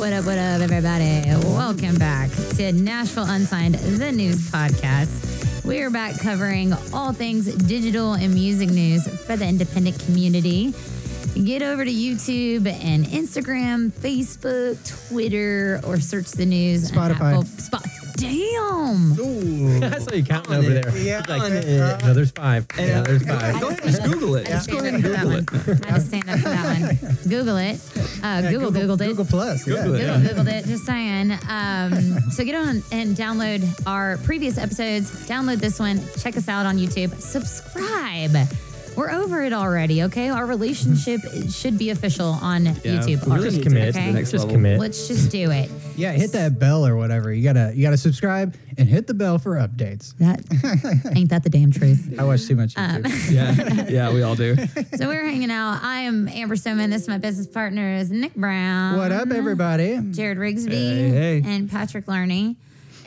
what up, what up, everybody? Welcome back to Nashville Unsigned, the news podcast. We are back covering all things digital and music news for the independent community. Get over to YouTube and Instagram, Facebook, Twitter, or search the news. Spotify. Apple-. Damn. I saw you counting over there. Yeah. Like, On it. no, there's five. Yeah, there's Go five. ahead, just Google it. Just go ahead and stand up for Google it. I had to stand up for that one. Google it. Uh, Google, Googled it. Google Plus. yeah. Google it. Google, Googled it, just saying. Um, so get on and download our previous episodes. Download this one. Check us out on YouTube. Subscribe. We're over it already, okay? Our relationship should be official on YouTube. we really already, need commit. get to the okay? next Just level. commit. Let's just do it. Yeah, hit that bell or whatever. You gotta you gotta subscribe and hit the bell for updates. That ain't that the damn truth. I watch too much Um, YouTube. Yeah, yeah, we all do. So we're hanging out. I am Amber Stoneman. This is my business partner is Nick Brown. what up, everybody? Jared Rigsby Hey, hey. and Patrick Larney.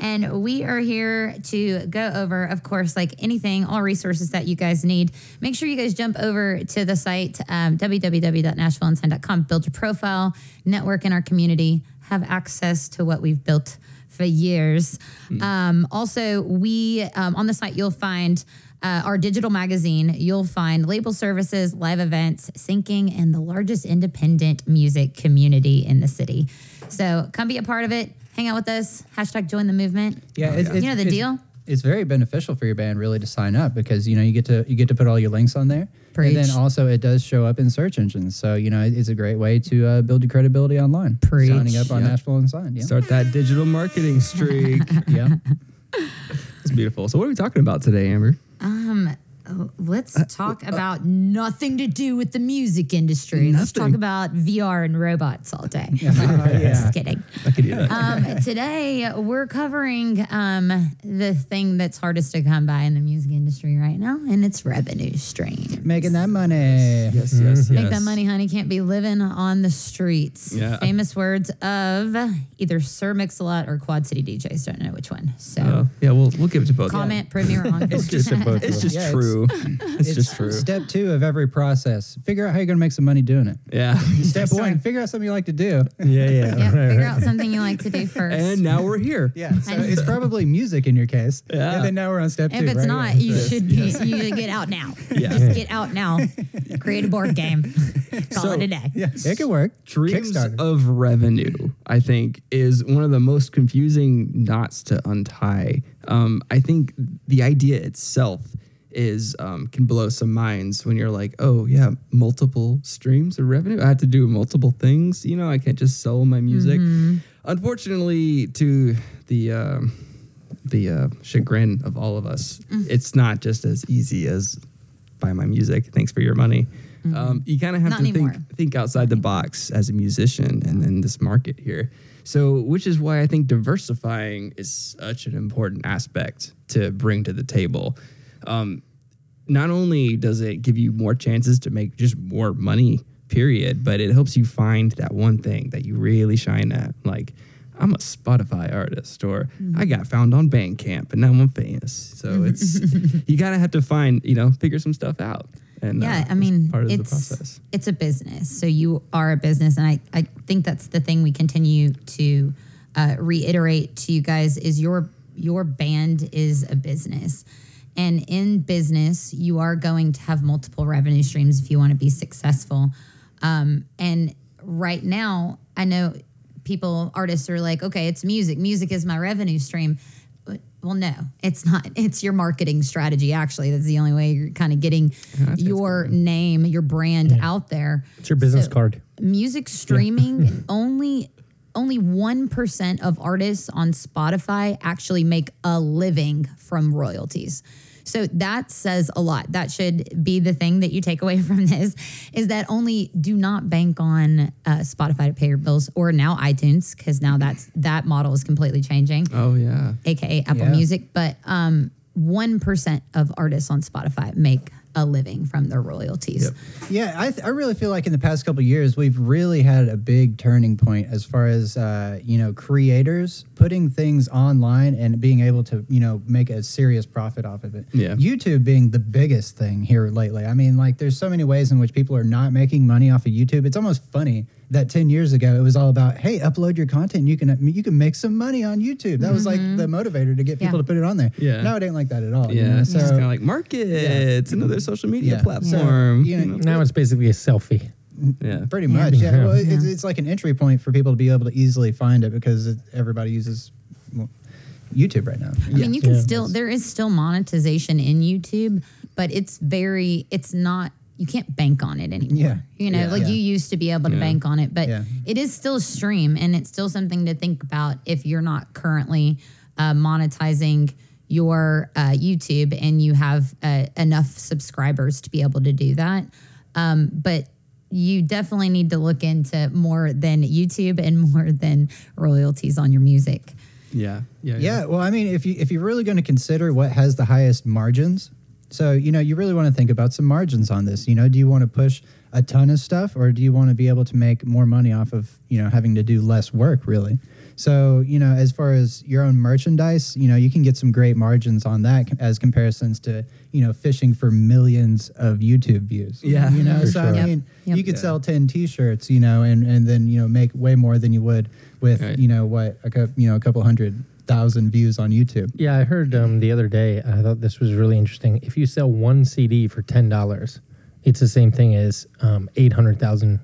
And we are here to go over, of course, like anything, all resources that you guys need. Make sure you guys jump over to the site, um, build your profile, network in our community, have access to what we've built for years. Um, also, we, um, on the site, you'll find uh, our digital magazine. You'll find label services, live events, syncing, and the largest independent music community in the city. So come be a part of it. Hang out with us. Hashtag join the movement. Yeah, it's, You it's- know the it's- deal? It's very beneficial for your band really to sign up because you know you get to you get to put all your links on there, and then also it does show up in search engines. So you know it's a great way to uh, build your credibility online. Preach. Signing up on Yeah. Nashville Unsigned. Yeah, Start that digital marketing streak. yeah. It's beautiful. So, what are we talking about today, Amber? Um, oh, let's talk about nothing to do with the music industry. Let's talk about VR and robots all day. yeah. Just kidding. I could do that. Um, today we're covering um, the thing that's hardest to come by in the music industry right now, and it's revenue stream. Making that money. yes, yes, yes. Make that money, honey. Can't be living on the streets. Yeah. Famous words of either Sir Mix-a-Lot or Quad City DJs. Don't know which one. So Uh, yeah, we'll we'll give it to both. comment, prove me wrong. It's just it's just Yeah, it's- true. It's, just true. Step two of every process: figure out how you're gonna make some money doing it. Yeah. Step one: figure out something you like to do. Yeah, yeah. yeah, right, figure right. out something you like to do first. And now we're here. Yeah, so it's probably music in your case. Yeah. And then now we're on step two. if it's right? not, Yeah. you should be. You should get out now. Yeah. Just get out now. Create a board game. Call So- it a day. Yeah, it could work. Dreams of revenue, I think, is one of the most confusing knots to untie. Um, I think the idea itself is um, can blow some minds when you're like, oh yeah, multiple streams of revenue. I have to do multiple things. You know, I can't just sell my music. Unfortunately, to the um, the uh, chagrin of all of us, it's not just as easy as buy my music. Thanks for your money. Um, you kind of have Not to anymore. think think outside the box as a musician and in this market here. So, which is why I think diversifying is such an important aspect to bring to the table. Um, not only does it give you more chances to make just more money, period, but it helps you find that one thing that you really shine at. Like, I'm a Spotify artist, or I got found on Bandcamp and now I'm famous. So it's you gotta have to find, you know, figure some stuff out. And uh, Yeah, I mean, part of the it's process. it's a business. So you are a business, and I I think that's the thing we continue to uh, reiterate to you guys is your your band is a business, and in business you are going to have multiple revenue streams if you want to be successful. Um, and right now, I know people artists are like, okay, it's music. Music is my revenue stream. Well, no, it's not. It's your marketing strategy. Actually, that's the only way you're kind of getting your name, your brand out there. It's your business So, card. Music streaming only only one percent of artists on Spotify actually make a living from royalties. So that says a lot. That should be the thing that you take away from this is that only do not bank on uh, Spotify to pay your bills or now iTunes because now that's that model is completely changing Oh yeah. aka Apple Yeah. Music, but um, 1% of artists on Spotify make a living from their royalties. Yep. Yeah, I, th- I really feel like in the past couple of years we've really had a big turning point as far as uh, you know creators putting things online and being able to you know make a serious profit off of it. Yeah. YouTube being the biggest thing here lately. I mean, like there's so many ways in which people are not making money off of YouTube. It's almost funny that 10 years ago it was all about hey upload your content you can you can make some money on youtube that was like mm-hmm. the motivator to get people Yeah. to put it on there Yeah. now it ain't like that at all you Yeah, know? it's so just kind of like market. It's another social media Yeah. platform. So, you know, Now it's basically a selfie. yeah. pretty much yeah, Yeah. Well, it's, it's like an entry point for people to be able to easily find it because it, everybody uses well, youtube right now I mean, you can Yeah. still there is still monetization in YouTube, but it's very it's not you can't bank on it anymore. Yeah. You know, Yeah. like Yeah. you used to be able to Yeah. bank on it, but Yeah. it is still stream and it's still something to think about if you're not currently uh, monetizing your uh, YouTube and you have uh, enough subscribers to be able to do that. Um, but you definitely need to look into more than YouTube and more than royalties on your music. Yeah. Yeah. Yeah, well, I mean, if you if you're really going to consider what has the highest margins, so you know, you really want to think about some margins on this. You know, do you want to push a ton of stuff, or do you want to be able to make more money off of you know having to do less work, really? So you know, as far as your own merchandise, you know, you can get some great margins on that as comparisons to you know fishing for millions of YouTube views. Yeah, you know, for so sure. I mean, Yep. you could Yeah. sell ten T-shirts, you know, and and then you know make way more than you would with Right. you know what a cou- you know a couple hundred thousand views on YouTube. Yeah, I heard um, the other day. I thought this was really interesting. If you sell one CD for ten dollars, it's the same thing as um, eight hundred thousand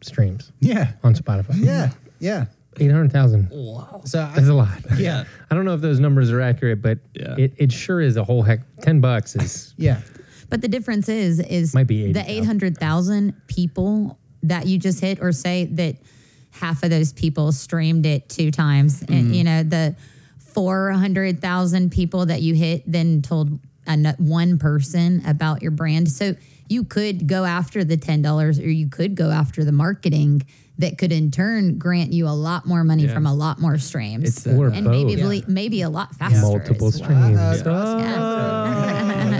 streams Yeah, on Spotify. yeah, yeah. eight hundred thousand. Wow. So I, That's a lot. yeah, I don't know if those numbers are accurate, but Yeah. it, it sure is a whole heck. Ten bucks is yeah, But the difference is, is Might be the eight hundred thousand people that you just hit, or say that half of those people streamed it two times, Mm-hmm. and you know the four hundred thousand people that you hit then told an- one person about your brand. So you could go after the ten dollars, or you could go after the marketing that could in turn grant you a lot more money Yeah. from a lot more streams, It's that- Or and maybe both. maybe a lot faster. multiple as well. streams. Uh, Oh, streams,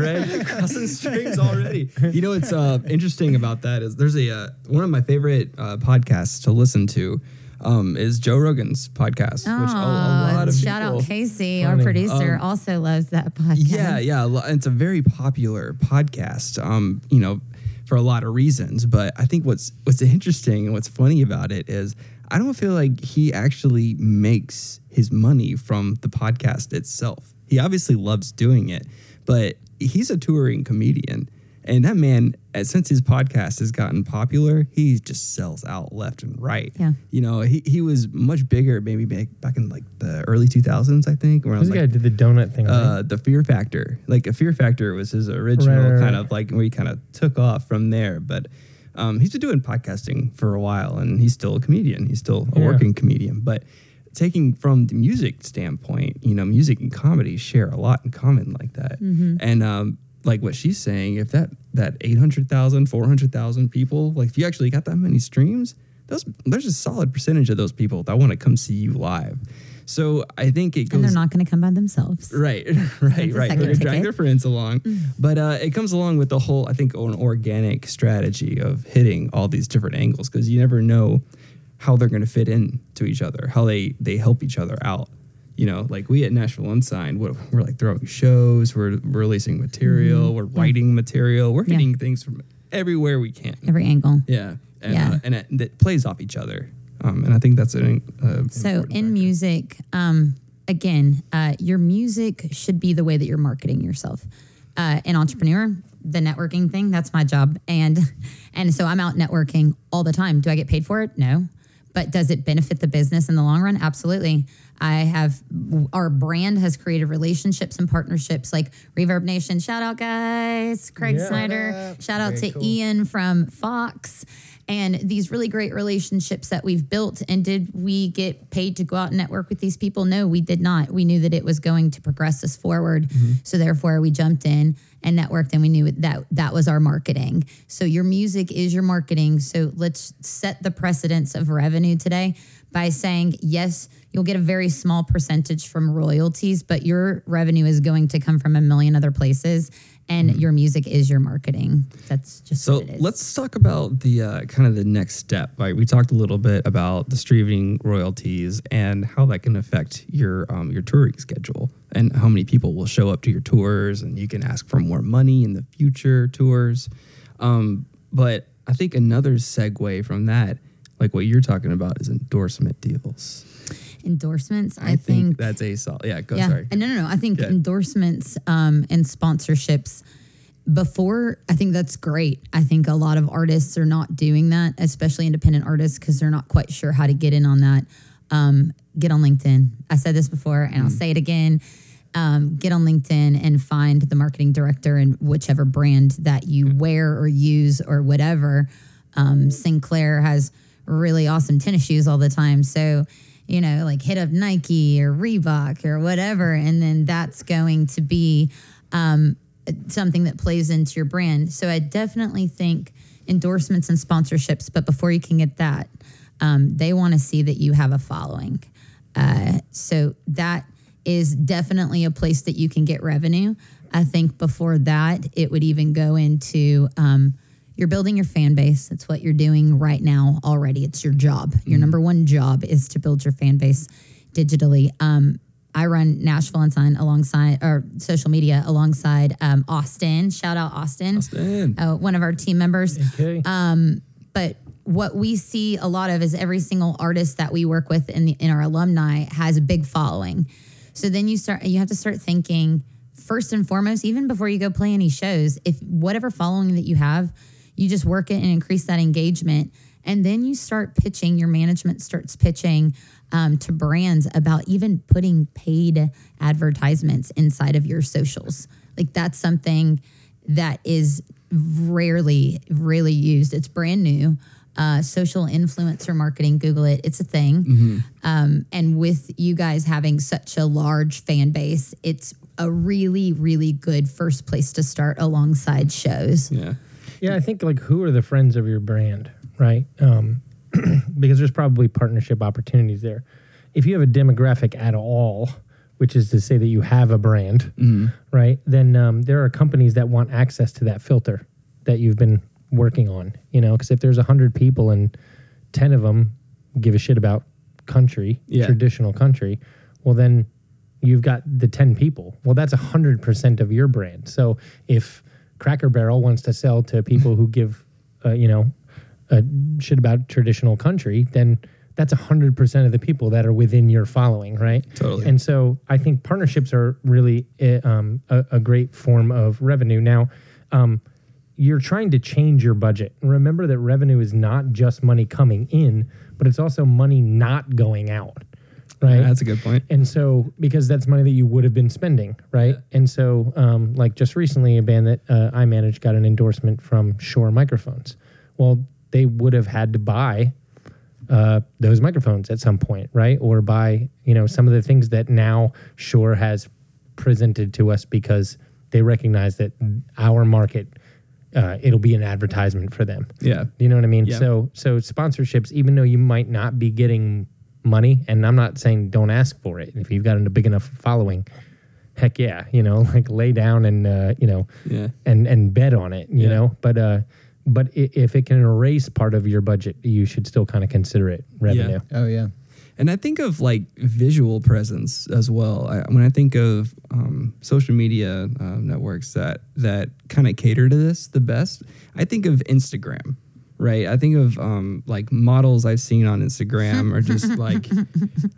right? crossing streams already. You know what's uh, interesting about that is there's a uh, one of my favorite uh, podcasts to listen to um, is Joe Rogan's podcast, which a, a lot Oh, of shout people, out Casey, our producer, Um, also loves that podcast. Yeah, yeah, it's a very popular podcast. Um, you know, for a lot of reasons, but I think what's what's interesting and what's funny about it is I don't feel like he actually makes his money from the podcast itself. He obviously loves doing it, but he's a touring comedian. And that man, uh, since his podcast has gotten popular, he just sells out left and right. Yeah. You know, he, he was much bigger maybe back, back in like the early 2000s, I think. Around This like guy did the donut thing. uh, right? the Fear Factor. Like a Fear Factor was his original Right, right, kind right. of like where he kind of took off from there. But um, he's been doing podcasting for a while, and he's still a comedian. He's still a Yeah. working comedian. But taking from the music standpoint, you know, music and comedy share a lot in common like that. Mm-hmm. And um, like what she's saying, if that that 800,000, 400,000 people, like if you actually got that many streams, those there's a solid percentage of those people that want to come see you live. So I think it goes and they're not going to come by themselves. Right, right, right. They're gonna drag their friends along, but uh, it comes along with the whole, I think, an organic strategy of hitting all these different angles because you never know how they're going to fit in to each other, how they they help each other out. You know, like we at Nashville Unsigned, we're, we're like throwing shows, we're, releasing material, we're writing material, we're Mm-hmm. Yeah. things from everywhere we can. Every angle. Yeah, and Yeah. Uh, and it, it plays off each other, um, and I think that's an uh, So in factor. music, um, again, uh, your music should be the way that you're marketing yourself. Uh, an entrepreneur, the networking thing, that's my job, and and so I'm out networking all the time. Do I get paid for it? No, but does it benefit the business in the long run? Absolutely. I have our brand has created relationships and partnerships like Reverb Nation. Shout out, guys! Craig Yeah. Snyder. What? Shout out Very to cool. Ian from Fox and these really great relationships that we've built. And did we get paid to go out and network with these people? No, we did not. We knew that it was going to progress us forward. Mm-hmm. So therefore, we jumped in and networked, and we knew that that was our marketing. So your music is your marketing. So let's set the precedence of revenue today by saying yes. You'll get a very small percentage from royalties, but your revenue is going to come from a million other places, and your music is your marketing. That's just So what it is. let's talk about the uh, kind of the next step. Right, we talked a little bit about the streaming royalties and how that can affect your um, your touring schedule and how many people will show up to your tours, and you can ask for more money in the future tours. Um, but I think another segue from that, like what you're talking about, is endorsement deals. Endorsements, I, I, think, think that's a solid. Yeah, go. yeah. Sorry. No, no, no. I think Okay. endorsements um, and sponsorships before, I think that's great. I think a lot of artists are not doing that, especially independent artists, because they're not quite sure how to get in on that. Um, get on LinkedIn. I said this before and I'll say it again. Um, get on LinkedIn and find the marketing director in whichever brand that you wear or use or whatever. Um, Sinclair has really awesome tennis shoes all the time. So, you know, like hit up Nike or Reebok or whatever. And then that's going to be um, something that plays into your brand. So I definitely think endorsements and sponsorships, but before you can get that, um, they want to see that you have a following. Uh, so that is definitely a place that you can get revenue. I think before that, it would even go into um, you're building your fan base. That's what you're doing right now already. It's your job. Your number one job is to build your fan base digitally. Um, I run Nashville Unsigned alongside or social media alongside um, Austin. Shout out Austin, Austin. Uh, one of our team members. Okay. But what we see a lot of is every single artist that we work with in the in our alumni has a big following. So then you start you have to start thinking first and foremost, even before you go play any shows, if whatever following that you have, you just work it and increase that engagement. And then you start pitching, your management starts pitching um, to brands about even putting paid advertisements inside of your socials. Like that's something that is rarely, really used. It's brand new. Uh, social influencer marketing, Google it. It's a thing. Um, and with you guys having such a large fan base, it's a really, really good first place to start alongside shows. Yeah. Yeah, I think like who are the friends of your brand, right? Um, because there's probably partnership opportunities there. If you have a demographic at all, which is to say that you have a brand, right? Then um, there are companies that want access to that filter that you've been working on. You know, because if there's a hundred people and ten of them give a shit about country, Yeah. traditional country, well then you've got the 10 people. Well, that's 100% of your brand. So if Cracker Barrel wants to sell to people who give, uh, you know, a shit about traditional country, then that's 100% of the people that are within your following, right? Totally. And so I think partnerships are really uh, um, a, a great form of revenue. Now, um, you're trying to change your budget. Remember that revenue is not just money coming in, but it's also money not going out, right? Yeah, that's a good point. And so, because that's money that you would have been spending, right? And so, um, like just recently, a band that uh, I managed got an endorsement from Shure microphones. Well, they would have had to buy uh, those microphones at some point, right? Or buy, you know, some of the things that now Shure has presented to us because they recognize that our market, uh, it'll be an advertisement for them. Yeah. You know what I mean? Yeah. So so sponsorships, even though you might not be getting money, and I'm not saying don't ask for it. If you've got a big enough following, heck yeah, you know, like lay down and uh, you know, Yeah. and and bet on it, you Yeah. know. But uh, but if it can erase part of your budget, you should still kind of consider it revenue. Oh yeah. And I think of like visual presence as well. I, when I think of um, social media uh, networks that that kind of cater to this the best, I think of Instagram. Right, I think of um, like models I've seen on Instagram are just like,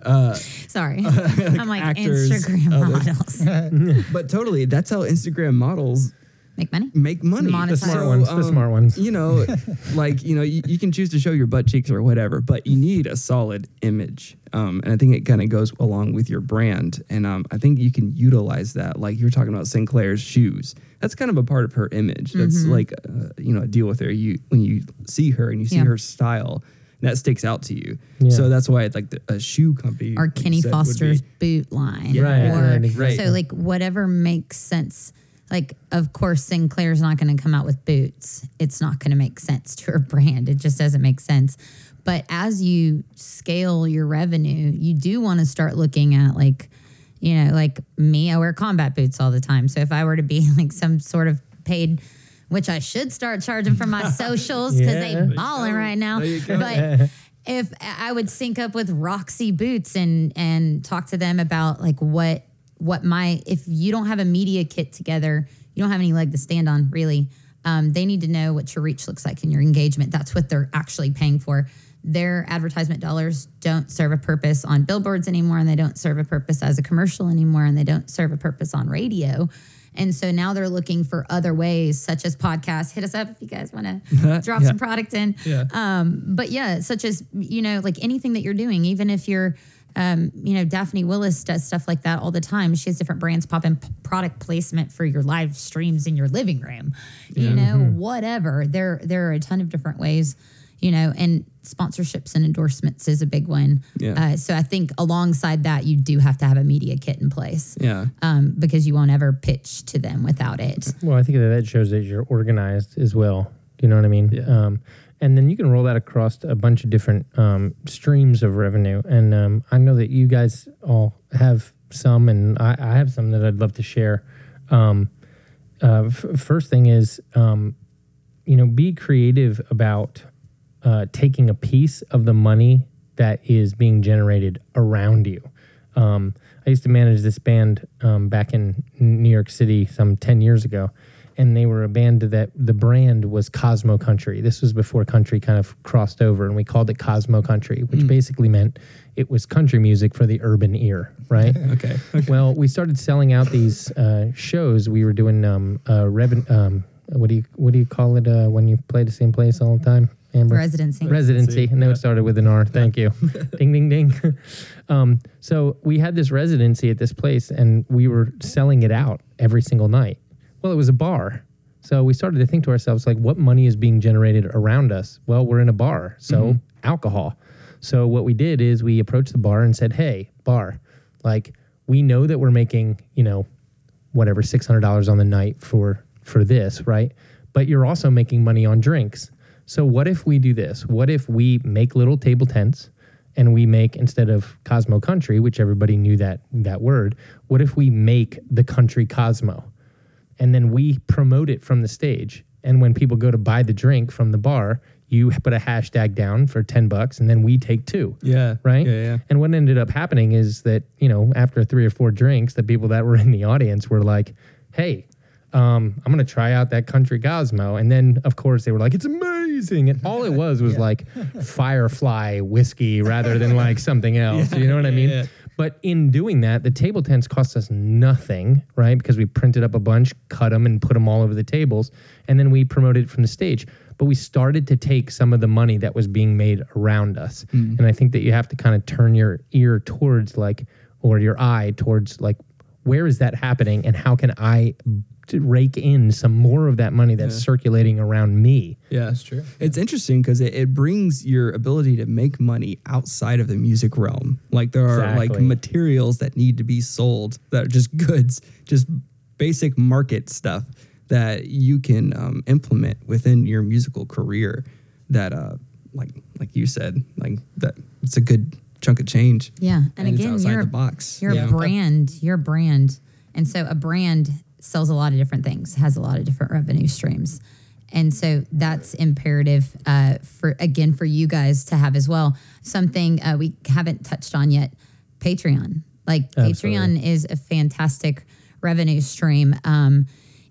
Uh, Sorry. I'm like actors, Instagram others. models. but totally, that's how Instagram models Make money? make money. Monetize. The smart ones, the smart ones. You know, like you know, you, you can choose to show your butt cheeks or whatever, but you need a solid image. Um, and I think it kind of goes along with your brand. And um, I think you can utilize that. Like you're talking about Sinclair's shoes. That's kind of a part of her image. That's like uh, you know a deal with her. You when you see her and you see Yeah. her style. That sticks out to you, Yeah. so that's why like the, a shoe company Or like Kenny said, be- Foster's boot line. Yeah. Right, Or, right, exactly. So, like, whatever makes sense. Like, of course, Sinclair's not going to come out with boots. It's not going to make sense to her brand. It just doesn't make sense. But as you scale your revenue, you do want to start looking at, like, you know, like me, I wear combat boots all the time. So, if I were to be like some sort of paid, which I should start charging for my socials because Yeah. they balling right now. But if I would sync up with Roxy Boots and and talk to them about like what what my if you don't have a media kit together, you don't have any leg to stand on really. Um, they need to know what your reach looks like and your engagement. That's what they're actually paying for. Their advertisement dollars don't serve a purpose on billboards anymore, and they don't serve a purpose as a commercial anymore, and they don't serve a purpose on radio. And so now they're looking for other ways, such as podcasts. Hit us up if you guys want to drop Yeah. some product in. Yeah. Um, but yeah, such as you know, like anything that you're doing, even if you're, um, you know, Daphne Willis does stuff like that all the time. She has different brands pop in p- product placement for your live streams in your living room. You know, whatever. There, there are a ton of different ways. You know, and sponsorships and endorsements is a big one. Yeah. Uh, so I think alongside that, you do have to have a media kit in place. Yeah. Um, because you won't ever pitch to them without it. Well, I think that that shows that you're organized as well. Do you know what I mean? Yeah. Um, and then you can roll that across a bunch of different um, streams of revenue. And um, I know that you guys all have some, and I, I have some that I'd love to share. Um, uh, f- first thing is, um, you know, be creative about uh, taking a piece of the money that is being generated around you. Um, I used to manage this band um, back in New York City some 10 years ago, and they were a band that the brand was Cosmo Country. This was before country kind of crossed over, and we called it Cosmo Country, which basically meant it was country music for the urban ear, right? Okay. well, we started selling out these uh, shows. We were doing um, uh, reven- um, what do you what do you call it uh, when you play the same place all the time, Amber? Residency. Residency. No, it started with an R. Thank you. ding, ding, ding. um, so we had this residency at this place, and we were selling it out every single night. Well, it was a bar. So we started to think to ourselves, like, what money is being generated around us? Well, we're in a bar, so mm-hmm. alcohol. So what we did is we approached the bar and said, "Hey, bar, like we know that we're making, you know, whatever six hundred dollars on the night for for this, right? But you're also making money on drinks. So what if we do this? What if we make little table tents and we make instead of Cosmo Country, which everybody knew that that word, what if we make the country Cosmo? And then we promote it from the stage. And when people go to buy the drink from the bar, you put a hashtag down for 10 bucks and then we take two Yeah. right? Yeah. Yeah. And what ended up happening is that you know after three or four drinks, the people that were in the audience were like, "Hey, um, I'm gonna try out that country Cosmo. and then of course they were like, "It's amazing!" And all it was was like Firefly whiskey rather than like something else. you know what I mean? But in doing that, the table tents cost us nothing, right? Because we printed up a bunch, cut them, and put them all over the tables, and then we promoted it from the stage. But we started to take some of the money that was being made around us, mm. and I think that you have to kind of turn your ear towards like, or your eye towards like, where is that happening, and how can I t- rake in some more of that money that's circulating around me? Yeah, that's true. It's interesting because it, it brings your ability to make money outside of the music realm. Like there are like materials that need to be sold that are just goods, just basic market stuff that you can um, implement within your musical career. That, uh, like like you said, like that it's a good chunk of change. Yeah, and, it's again, outside you're the box. You're Yeah. a brand. You're a brand, and so a brand sells a lot of different things, has a lot of different revenue streams, and so that's imperative uh, for again for you guys to have as well. Something uh, we haven't touched on yet: Patreon. Like Patreon is a fantastic revenue stream. Um,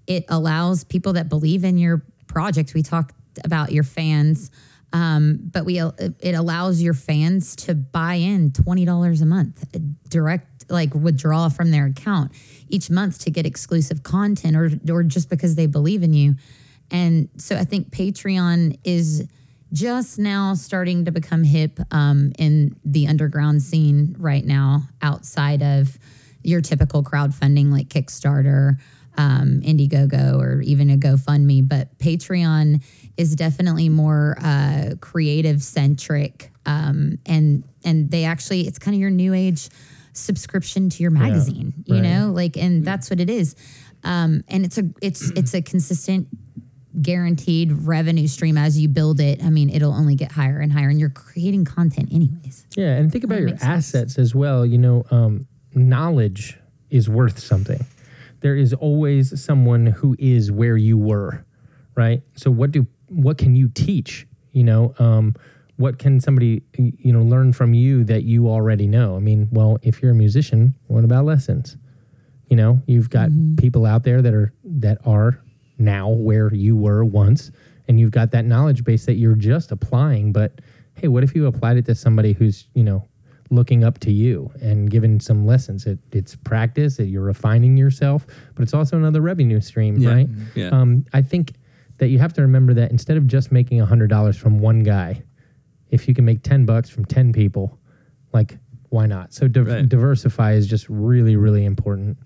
it allows people that believe in your project. We talked about your fans, um, but we it allows your fans to buy in twenty dollars a month, direct like withdrawal from their account each month to get exclusive content, or or just because they believe in you. And so I think Patreon is just now starting to become hip um, in the underground scene right now, outside of your typical crowdfunding like Kickstarter, um, Indiegogo, or even a GoFundMe. But Patreon is definitely more uh, creative centric, um, and and they actually it's kind of your new age subscription to your magazine, you right. know, like and that's what it is. Um, and it's a it's it's a consistent guaranteed revenue stream as you build it. I mean, it'll only get higher and higher, and you're creating content anyways. Yeah, and think about your makes sense. assets as well. You know, um, knowledge is worth something. There is always someone who is where you were, right? So what do what can you teach? You know, um, what can somebody you know learn from you that you already know? I mean, well, if you're a musician, what about lessons? You know, you've got Mm-hmm. people out there that are that are now where you were once, and you've got that knowledge base that you're just applying. But hey, what if you applied it to somebody who's you know looking up to you and giving some lessons? It, it's practice. It, you're refining yourself, but it's also another revenue stream, Yeah. right? Yeah. Um, I think that you have to remember that instead of just making hundred dollars from one guy, if you can make ten bucks from ten people, like why not? So div- Right. diversify is just really, really important.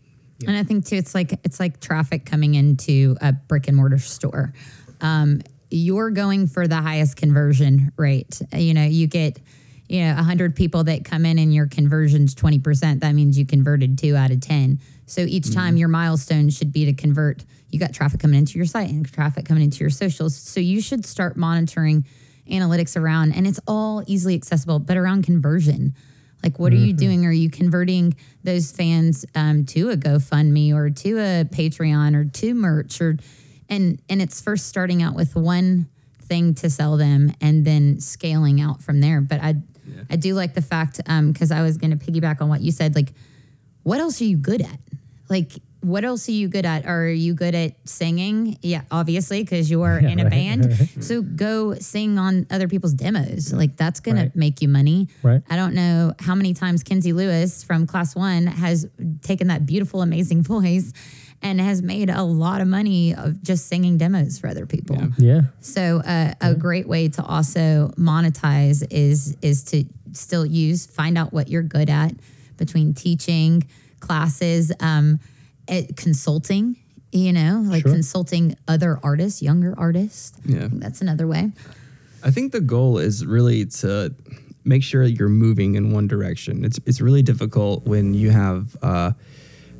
And I think too, it's like it's like traffic coming into a brick and mortar store. Um, you're going for the highest conversion rate. You know, you get you know hundred people that come in and your conversion's twenty percent. That means you converted two out of ten. So each time your milestone should be to convert. You got traffic coming into your site and traffic coming into your socials. So you should start monitoring analytics around, and it's all easily accessible, but around conversion. Like, what are you doing? Are you converting those fans um, to a GoFundMe or to a Patreon or to merch or, and and it's first starting out with one thing to sell them and then scaling out from there. But I I do like the fact because I was going to piggyback on what you said. Like, what else are you good at? Like, what else are you good at? Are you good at singing? Yeah, obviously, because you are in a right, band. So go sing on other people's demos. Like that's gonna Right. make you money. Right. I don't know how many times Kinsey Lewis from Class One has taken that beautiful, amazing voice and has made a lot of money of just singing demos for other people. Yeah. So uh, a great way to also monetize is is to still use find out what you're good at between teaching classes, um, eh, consulting. You know, like Sure. consulting other artists, younger artists. Yeah. that's another way. I think the goal is really to make sure you're moving in one direction. It's it's really difficult when you have uh,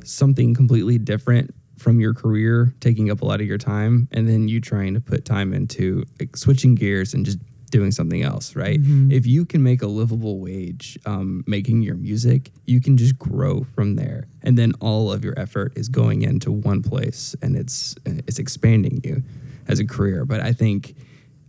something completely different from your career taking up a lot of your time, and then you trying to put time into like switching gears and just doing something else, right? If you can make a livable wage um, making your music, you can just grow from there, and then all of your effort is going into one place, and it's it's expanding you as a career. But I think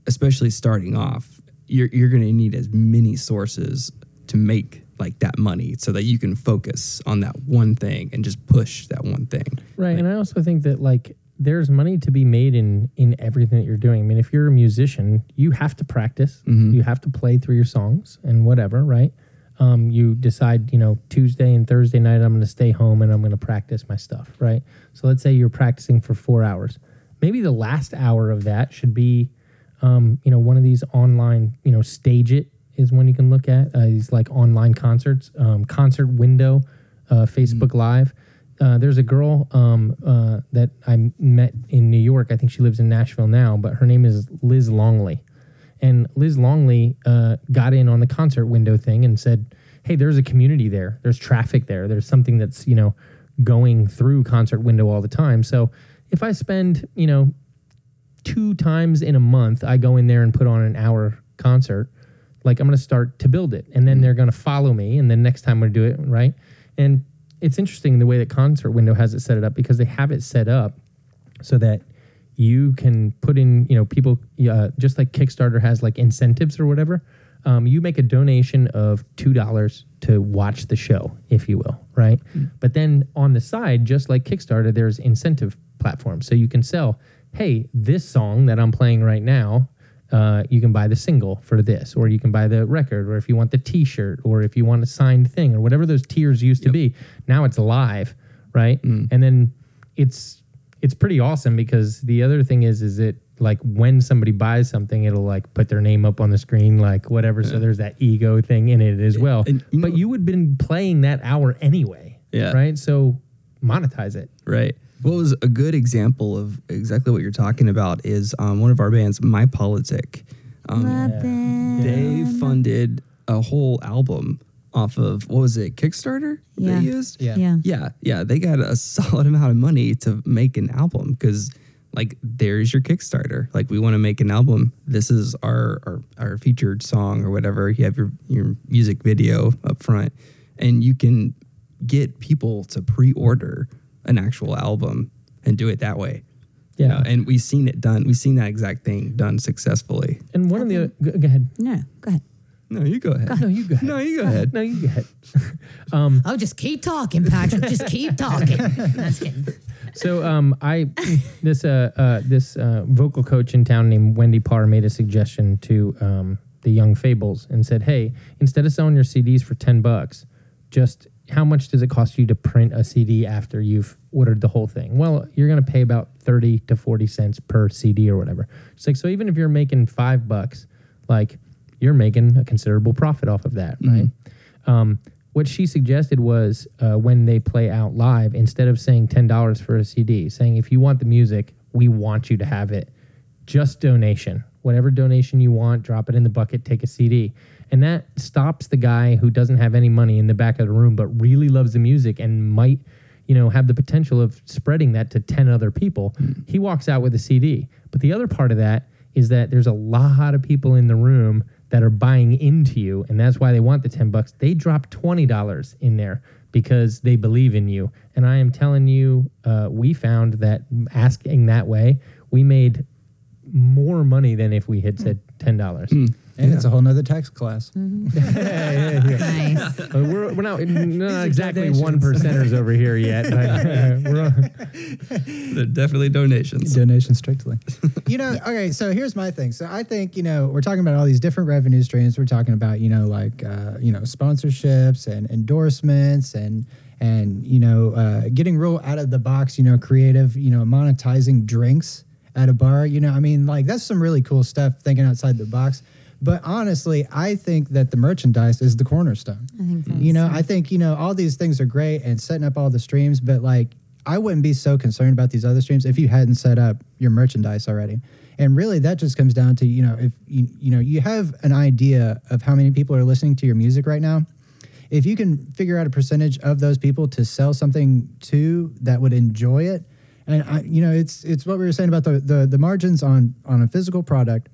especially starting off, you're you're going to need as many sources to make like that money so that you can focus on that one thing and just push that one thing. Right. and I also think that like there's money to be made in in everything that you're doing. I mean, if you're a musician, you have to practice. You have to play through your songs and whatever, right? Um, you decide, you know, Tuesday and Thursday night I'm going to stay home and I'm going to practice my stuff, right? So let's say you're practicing for 4 hours. Maybe the last hour of that should be um, you know, one of these online, you know, Stageit is one you can look at. Uh, these like online concerts, um, concert window, uh, Facebook Live. Uh, there's a girl um, uh, that I met in New York. I think she lives in Nashville now, but her name is Liz Longley. And Liz Longley uh, got in on the concert window thing and said, "Hey, there's a community there. There's traffic there. There's something that's you know going through concert window all the time. So if I spend you know two times in a month I go in there and put on an hour concert, like I'm going to start to build it. And then they're going to follow me. And then next time we do it, right? And it's interesting the way that Concert Window has it set it up because they have it set up so that you can put in, you know, people, uh, just like Kickstarter has like incentives or whatever. Um, you make a donation of $2 to watch the show, if you will, right? But then on the side, just like Kickstarter, there's incentive platforms. So you can sell, hey, this song that I'm playing right now, uh, you can buy the single for this, or you can buy the record, or if you want the T-shirt, or if you want a signed thing, or whatever those tiers used to be. Now it's live, right? And then it's it's pretty awesome because the other thing is is it like when somebody buys something, it'll like put their name up on the screen, like whatever. So there's that ego thing in it as well. and you but know- you would have been playing that hour anyway, Yeah. right? So monetize it. Right. What was a good example of exactly what you're talking about is um, one of our bands, My Politic. Um, they funded a whole album off of what was it, Kickstarter? Yeah. They used. Yeah. Yeah. Yeah, yeah, they got a solid amount of money to make an album because, like, there's your Kickstarter. Like, we want to make an album. This is our, our our featured song or whatever. You have your your music video up front, and you can get people to pre-order an actual album and do it that way. You Yeah. know, and we've seen it done. We've seen that exact thing done successfully. And one of the go, go ahead. No, go ahead. No, you go ahead. No, you go ahead. No, you go ahead. No, you go ahead. Oh, just keep talking, Patrick. just keep talking. That's kidding. So um, I this uh, uh this uh, vocal coach in town named Wendy Parr made a suggestion to um, the young Fables and said, "Hey, instead of selling your CDs for ten bucks, just how much does it cost you to print a CD after you've ordered the whole thing? Well, you're going to pay about thirty to forty cents per CD or whatever. It's like so even if you're making five bucks, like you're making a considerable profit off of that, right? Um, what she suggested was uh, when they play out live, instead of saying ten dollars for a CD, saying if you want the music, we want you to have it. Just donation, whatever donation you want, drop it in the bucket, take a CD, and that stops the guy who doesn't have any money in the back of the room but really loves the music and might, you know, have the potential of spreading that to ten other people. Hmm. He walks out with a CD. But the other part of that is that there's a lot of people in the room that are buying into you and that's why they want the 10 bucks. They drop $20 in there because they believe in you. And i am telling you uh, we found that asking that way we made more money than if we had hmm. said $10 hmm. And it's a whole nother tax class. Nice. Uh, we're, we're not, not exactly one percenters over here yet but, uh, we're They're definitely donations. Donation strictly. you know, okay, so here's my thing. So I think, you know, we're talking about all these different revenue streams. We're talking about, you know, like uh, you know, sponsorships and endorsements and and you know, uh, getting real out of the box, you know, creative, you know, monetizing drinks at a bar. You know, I mean, like that's some really cool stuff thinking outside the box. But honestly, I think that the merchandise is the cornerstone. I think so. You know, I think, you know, all these things are great and setting up all the streams, but like, I wouldn't be so concerned about these other streams if you hadn't set up your merchandise already. And really, that just comes down to, you know, if you, you know, you have an idea of how many people are listening to your music right now. If you can figure out a percentage of those people to sell something to that would enjoy it, and I, you know, it's it's what we were saying about the, the the margins on on a physical product,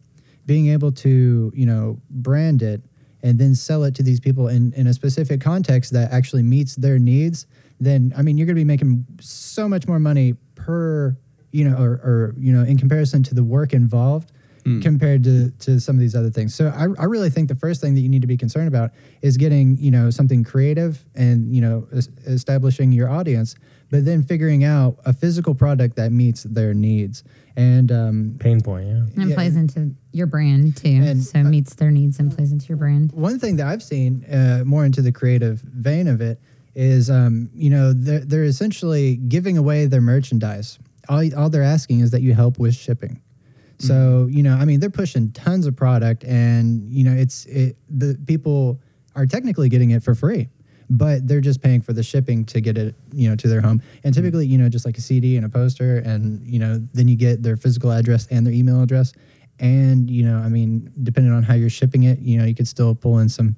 being able to you know brand it and then sell it to these people in, in a specific context that actually meets their needs, then I mean you're going to be making so much more money per you know or, or you know in comparison to the work involved hmm. compared to to some of these other things. So I, I really think the first thing that you need to be concerned about is getting you know something creative and you know es- establishing your audience, but then figuring out a physical product that meets their needs. And um, pain point yeah And Yeah. plays into your brand too. And, so meets their needs and plays into your brand. one thing that I've seen uh, more into the creative vein of it is, um, you know, they're, they're essentially giving away their merchandise. All, all they're asking is that you help with shipping. So, you know, I mean, they're pushing tons of product and, you know, it's, it, the people are technically getting it for free, but they're just paying for the shipping to get it, you know, to their home. And mm. typically, you know, just like a CD and a poster and, you know, then you get their physical address and their email address. And, you know, I mean, depending on how you're shipping it, you know, you could still pull in some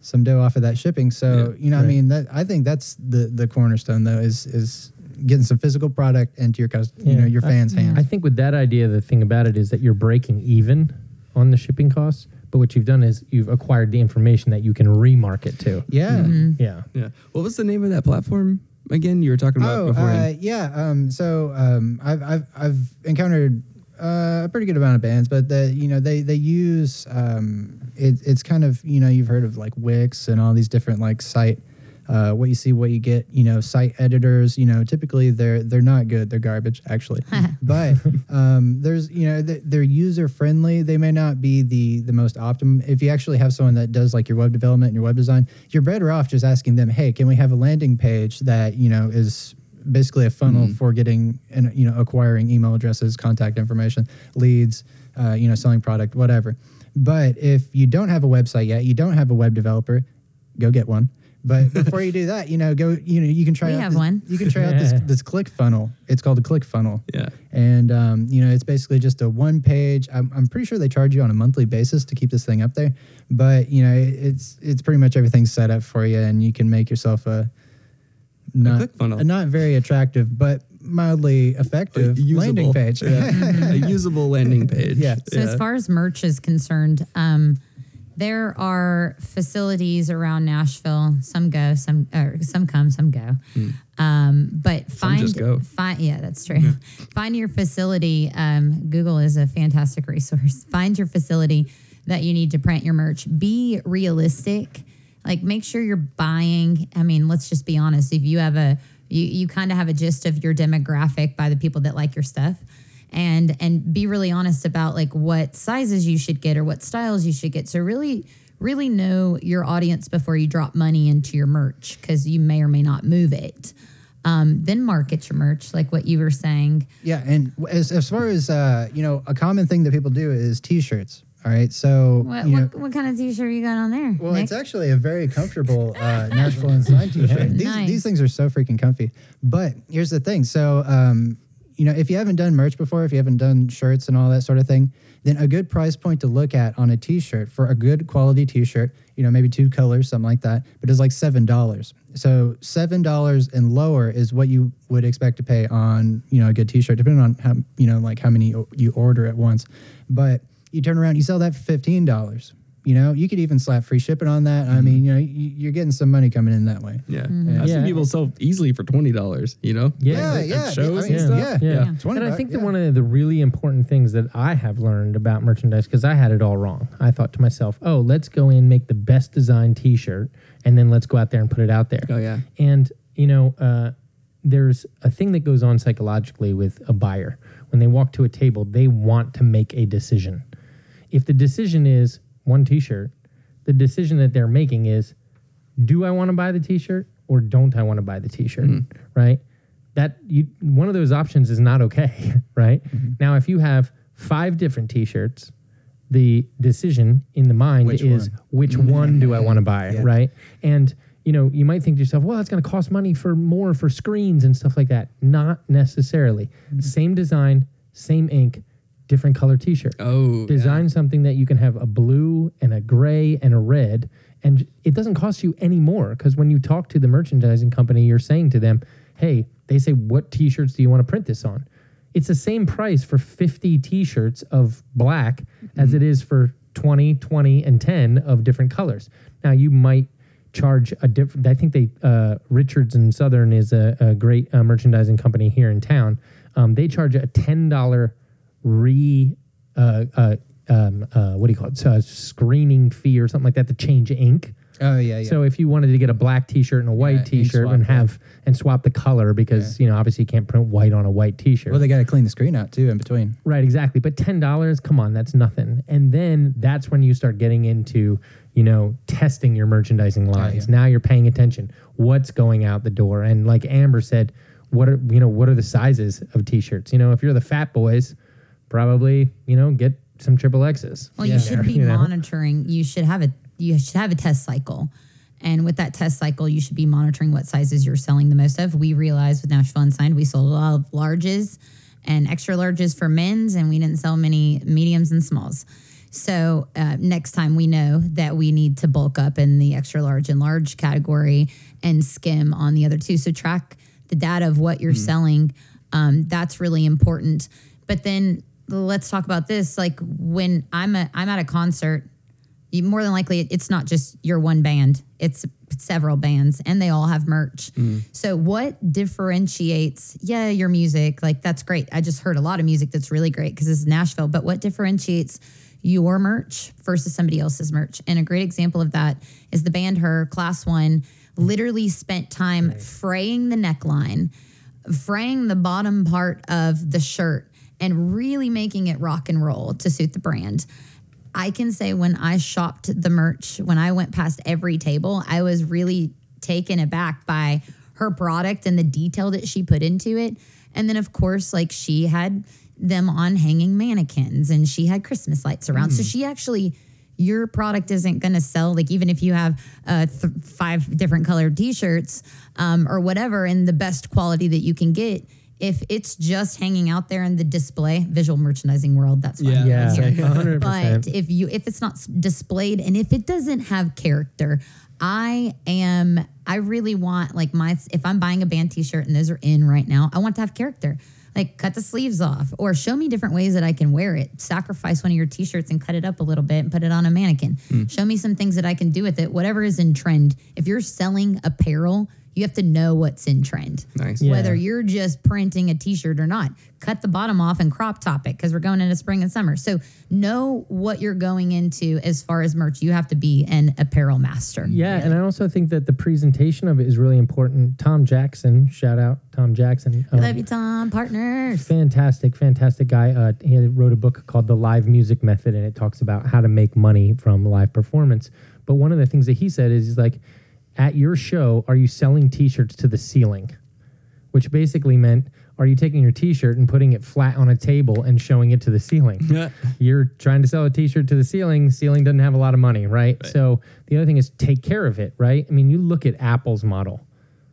some dough off of that shipping. So, you know, I mean, that I think that's the the cornerstone though is is getting some physical product into your cus- you know, Yeah. your I- fans' hands. I think with that idea, the thing about it is that you're breaking even on the shipping costs. But what you've done is you've acquired the information that you can remarket to. yeah. Mm-hmm. Yeah. Yeah. What was the name of that platform again? You were talking about Oh, before. uh, yeah. Um, so um, I've, I've I've encountered uh, a pretty good amount of bands, but the you know they they use um, it, it's kind of you know you've heard of like Wix and all these different like site. Uh, what you see, what you get, you know, site editors, you know, typically they're they're not good, they're garbage actually. but um, there's, you know, they're user friendly. They may not be the the most optimum. If you actually have someone that does like your web development and your web design, you're better off just asking them, hey, can we have a landing page that you know is basically a funnel for getting and you know acquiring email addresses, contact information, leads, uh, you know, selling product, whatever. But if you don't have a website yet, you don't have a web developer, go get one. But before you do that, you know, go. You know, you can try. We out have this- one. You can try out this this click funnel. It's called a click funnel. Yeah. And um, you know, it's basically just a one page. I'm, I'm pretty sure they charge you on a monthly basis to keep this thing up there. But you know, it's it's pretty much everything set up for you, and you can make yourself a not ClickFunnel. a not very attractive but mildly effective landing page. Yeah. a usable landing page. Yeah. So as far as merch is concerned, um, there are facilities around Nashville. Some go, some or some come, some go. Um, but find find yeah, that's true. find your facility. Um, Google is a fantastic resource. Find your facility that you need to print your merch. Be realistic. Like make sure you're buying. I mean, let's just be honest. If you have a You you kind of have a gist of your demographic by the people that like your stuff. And and be really honest about like what sizes you should get or what styles you should get. So really really know your audience before you drop money into your merch because you may or may not move it. Um, then market your merch, like what you were saying. Yeah, and as, as far as uh, you know, a common thing that people do is T-shirts. All right, so What, you know, what, what kind of t-shirt you got on there? well, Nick? it's actually a very comfortable uh, Nashville Unsigned T-shirt. These Nice. these things are so freaking comfy. But here's the thing: so um, you know, if you haven't done merch before, if you haven't done shirts and all that sort of thing, then a good price point to look at on a T-shirt for a good quality T-shirt, you know, maybe two colors, something like that, but it's like seven dollars. So seven dollars and lower is what you would expect to pay on you know a good T-shirt, depending on how you know like how many you order at once. But you turn around, you sell that for fifteen dollars. You know, you could even slap free shipping on that. I mean, you know, you- you're getting some money coming in that way. Yeah. Mm-hmm. I've Yeah. seen people sell easily for twenty dollars. You know. Yeah, At yeah, shows I mean, and stuff. yeah, Yeah. Yeah. 20 and I buck, think that one of the really important things that I have learned about merchandise, because I had it all wrong. I thought to myself, oh, let's go in, make the best design t shirt, and then let's go out there and put it out there. Oh yeah. And, you know, uh, there's a thing that goes on psychologically with a buyer. When they walk to a table, they want to make a decision. If the decision is one t shirt, the decision that they're making is do I want to buy the t shirt or don't I want to buy the t shirt? Mm-hmm. Right? That you one of those options is not okay, right? Mm-hmm. Now if you have five different t shirts, the decision in the mind Which is one? which mm-hmm. one do I want to buy, Yeah. right? And you know, you might think to yourself, well, that's going to cost money for more for screens and stuff like that. Not necessarily. Same design, same ink, different color t-shirt. Oh. Design something that you can have a blue and a gray and a red and it doesn't cost you any more because when you talk to the merchandising company, you're saying to them, "Hey, they say what t-shirts do you want to print this on?" It's the same price for 50 t-shirts of black as it is for 20, 20 and 10 of different colors. Now you might charge a different I think they uh, Richards and Southern is a, a great uh, merchandising company here in town. Um, they charge a $10 re uh, uh, um, uh, what do you call it? So a screening fee or something like that to change ink. Oh yeah, yeah. So if you wanted to get a black T-shirt and a white Yeah, T-shirt swap, and have and swap the color because you know obviously you can't print white on a white T-shirt. well, they got to clean the screen out too in between. Right, exactly. But ten dollars, come on, that's nothing. And then that's when you start getting into, you know, testing your merchandising lines. Now you're paying attention. What's going out the door? And like Amber said, what are you know, what are the sizes of t-shirts? You know, if you're the fat boys, probably, you know, get some triple X's. Well, you should be You know? monitoring. You should have a you should have a test cycle, and with that test cycle, you should be monitoring what sizes you're selling the most of. We realized with Nashville Unsigned, we sold a lot of larges and extra larges for men's, and we didn't sell many mediums and smalls. So uh, next time we know that we need to bulk up in the extra large and large category and skim on the other two. So track the data of what you're selling. Um, that's really important. But then let's talk about this. Like when I'm a, I'm at a concert, you, more than likely it's not just your one band; it's several bands, and they all have merch. Mm-hmm. So what differentiates? Yeah, your music, like that's great. I just heard a lot of music that's really great because this is Nashville. But what differentiates? Your merch versus somebody else's merch. And a great example of that is the band Her, Class One, literally spent time fraying the neckline, fraying the bottom part of the shirt and really making it rock and roll to suit the brand. I can say when I shopped the merch, when I went past every table, I was really taken aback by her product and the detail that she put into it. And then, of course, like she had them on hanging mannequins and she had Christmas lights around. So she actually, your product isn't going to sell, like even if you have uh, th- five different colored t shirts um, or whatever, in the best quality that you can get. If it's just hanging out there in the display, visual merchandising world, that's fine. Yeah. Yeah, But if you if it's not displayed and if it doesn't have character, I am I really want like my if I'm buying a band t-shirt and those are in right now, I want to have character. Like cut the sleeves off or show me different ways that I can wear it. Sacrifice one of your t-shirts and cut it up a little bit and put it on a mannequin. Show me some things that I can do with it. Whatever is in trend. If you're selling apparel, You have to know what's in trend. Nice. Yeah. Whether you're just printing a t-shirt or not. Cut the bottom off and crop top it because we're going into spring and summer. So know what you're going into as far as merch. You have to be an apparel master. Yeah, and I also think that the presentation of it is really important. Tom Jackson, shout out Tom Jackson. um, Love you, Tom. Partners. fantastic, fantastic guy. Uh, he wrote a book called The Live Music Method, and it talks about how to make money from live performance. But one of the things that he said is, he's like, at your show, are you selling T-shirts to the ceiling? Which basically meant, are you taking your T-shirt and putting it flat on a table and showing it to the ceiling? You're trying to sell a T-shirt to the ceiling. Ceiling doesn't have a lot of money, right? So the other thing is take care of it, right? I mean, you look at Apple's model,